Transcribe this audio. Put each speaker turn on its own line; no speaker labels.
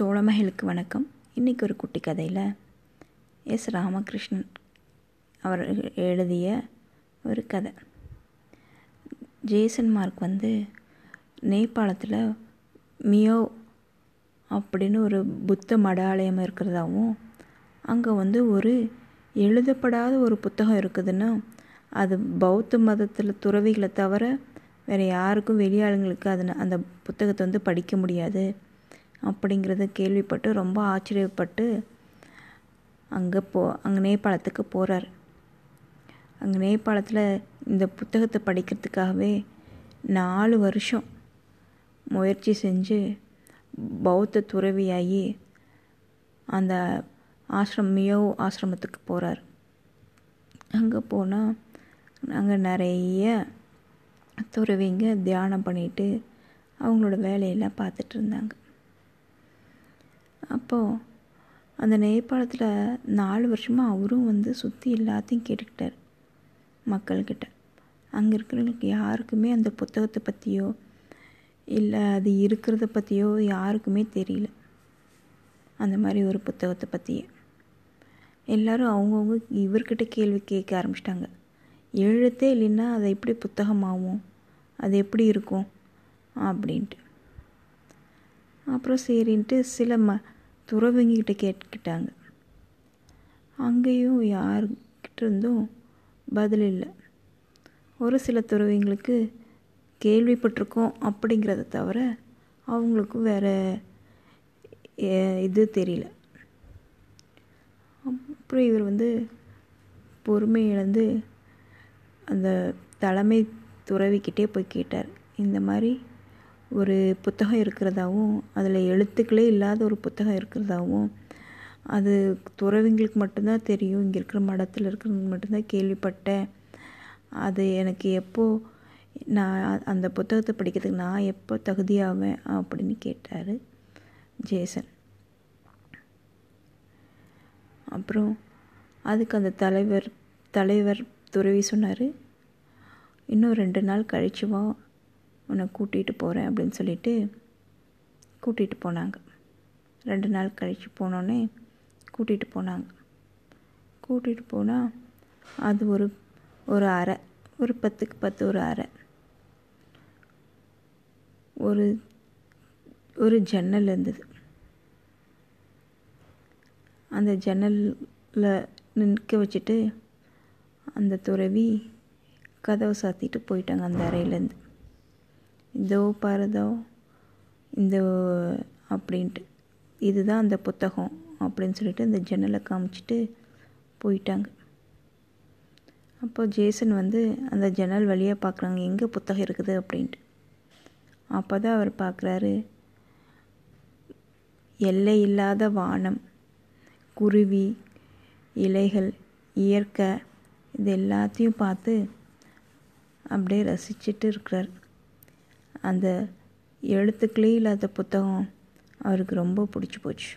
தோழமைகளுக்கு வணக்கம். இன்றைக்கி ஒரு குட்டி கதையில் எஸ் ராமகிருஷ்ணன் அவர் எழுதிய ஒரு கதை. ஜேசன் மார்க் வந்து நேபாளத்தில் மியோ அப்படின்னு ஒரு புத்த மடாலயம் இருக்கிறதாவும் அங்கே வந்து ஒரு எழுதப்படாத ஒரு புத்தகம் இருக்குதுன்னா அது பௌத்த மதத்தில் துறவிகளை தவிர வேறு யாருக்கும் வெளியாளுங்களுக்கு அது அந்த புத்தகத்தை வந்து படிக்க முடியாது. அப்படிங்கிறத கேள்விப்பட்டு ரொம்ப ஆச்சரியப்பட்டு அங்கே போ அங்கே நேபாளத்துக்கு போகிறார் அங்கே நேபாளத்தில் இந்த புத்தகத்தை படிக்கிறதுக்காகவே நாலு வருஷம் முயற்சி செஞ்சு பௌத்த துறவியாகி அந்த ஆசிரம் மியோ ஆசிரமத்துக்கு போகிறார் அங்கே போனால் அங்கே நிறைய துறவிங்க தியானம் பண்ணிட்டு அவங்களோட வேலையெல்லாம் பார்த்துட்டு இருந்தாங்க. அப்போது அந்த நேபாளத்தில் நாலு வருஷமாக அவரும் வந்து சுற்றி எல்லாத்தையும் கேட்டுக்கிட்டார் மக்கள்கிட்ட. அங்கே இருக்கிறவங்களுக்கு யாருக்குமே அந்த புத்தகத்தை பற்றியோ இல்லை அது இருக்கிறத பற்றியோ யாருக்குமே தெரியல. அந்த மாதிரி ஒரு புத்தகத்தை பற்றியே எல்லோரும் அவங்கவுங்க இவர்கிட்ட கேள்வி கேட்க ஆரம்பிச்சிட்டாங்க. எழுத்தே இல்லைன்னா அதை எப்படி புத்தகமாகும் அது எப்படி இருக்கும்? அப்படின்ட்டு. அப்புறம் சரின்ட்டு சில ம துறவிங்கிட்ட கேட்டுக்கிட்டாங்க. அங்கேயும் யார்கிட்ட இருந்தும் பதில் இல்லை. ஒரு சில துறவிங்களுக்கு கேள்விப்பட்டிருக்கோம் அப்படிங்கிறத தவிர அவங்களுக்கும் வேறு இது தெரியல. அப்புறம் இவர் வந்து பொறுமை இழந்து அந்த தலைமை துறவிக்கிட்டே போய் கேட்டார். இந்த மாதிரி ஒரு புத்தகம் இருக்கிறதாவும் அதில் எழுத்துக்களே இல்லாத ஒரு புத்தகம் இருக்கிறதாவும் அது துறவிங்களுக்கு மட்டும்தான் தெரியும். இங்கே இருக்கிற மடத்தில் இருக்கிறவங்களுக்கு மட்டும்தான் கேள்விப்பட்டேன். அது எனக்கு எப்போது நான் அந்த புத்தகத்தை படிக்கிறதுக்கு நான் எப்போ தகுதியாவேன் அப்படின்னு கேட்டார் ஜேசன். அப்புறம் அதுக்கு அந்த தலைவர் தலைவர் துறவி சொன்னார் இன்னும் ரெண்டு நாள் கழிச்சுவான் உன்னை கூட்டிகிட்டு போகிறேன் அப்படின்னு சொல்லிட்டு கூட்டிகிட்டு போனாங்க. ரெண்டு நாள் கழித்து போனோடனே கூட்டிகிட்டு போனாங்க. கூட்டிகிட்டு போனால் அது ஒரு ஒரு அறை ஒரு பத்துக்கு பத்து ஒரு அறை. ஒரு ஒரு ஜன்னல் இருந்தது. அந்த ஜன்னலில் நிற்க வச்சுட்டு அந்த துறவி கதவை சாத்திட்டு போயிட்டாங்க அந்த அறையிலேருந்து. இதோ பாரதோ இந்த அப்படின்ட்டு. இதுதான் அந்த புத்தகம் அப்படின்னு சொல்லிட்டு அந்த ஜன்னலை காமிச்சிட்டு போயிட்டாங்க. அப்போ ஜேசன் வந்து அந்த ஜன்னல் வழியாக பார்க்குறாங்க எங்கே புத்தகம் இருக்குது? அப்படின்ட்டு. அப்போ தான் அவர் பார்க்குறாரு எல்லை இல்லாத வானம் குருவி இலைகள் இயற்கை இது எல்லாத்தையும் பார்த்து அப்படியே ரசிச்சுட்டு இருக்கிறார். அந்த எழுத்துக்களே இல்லாத புத்தகம் அவருக்கு ரொம்ப பிடிச்சி போச்சு.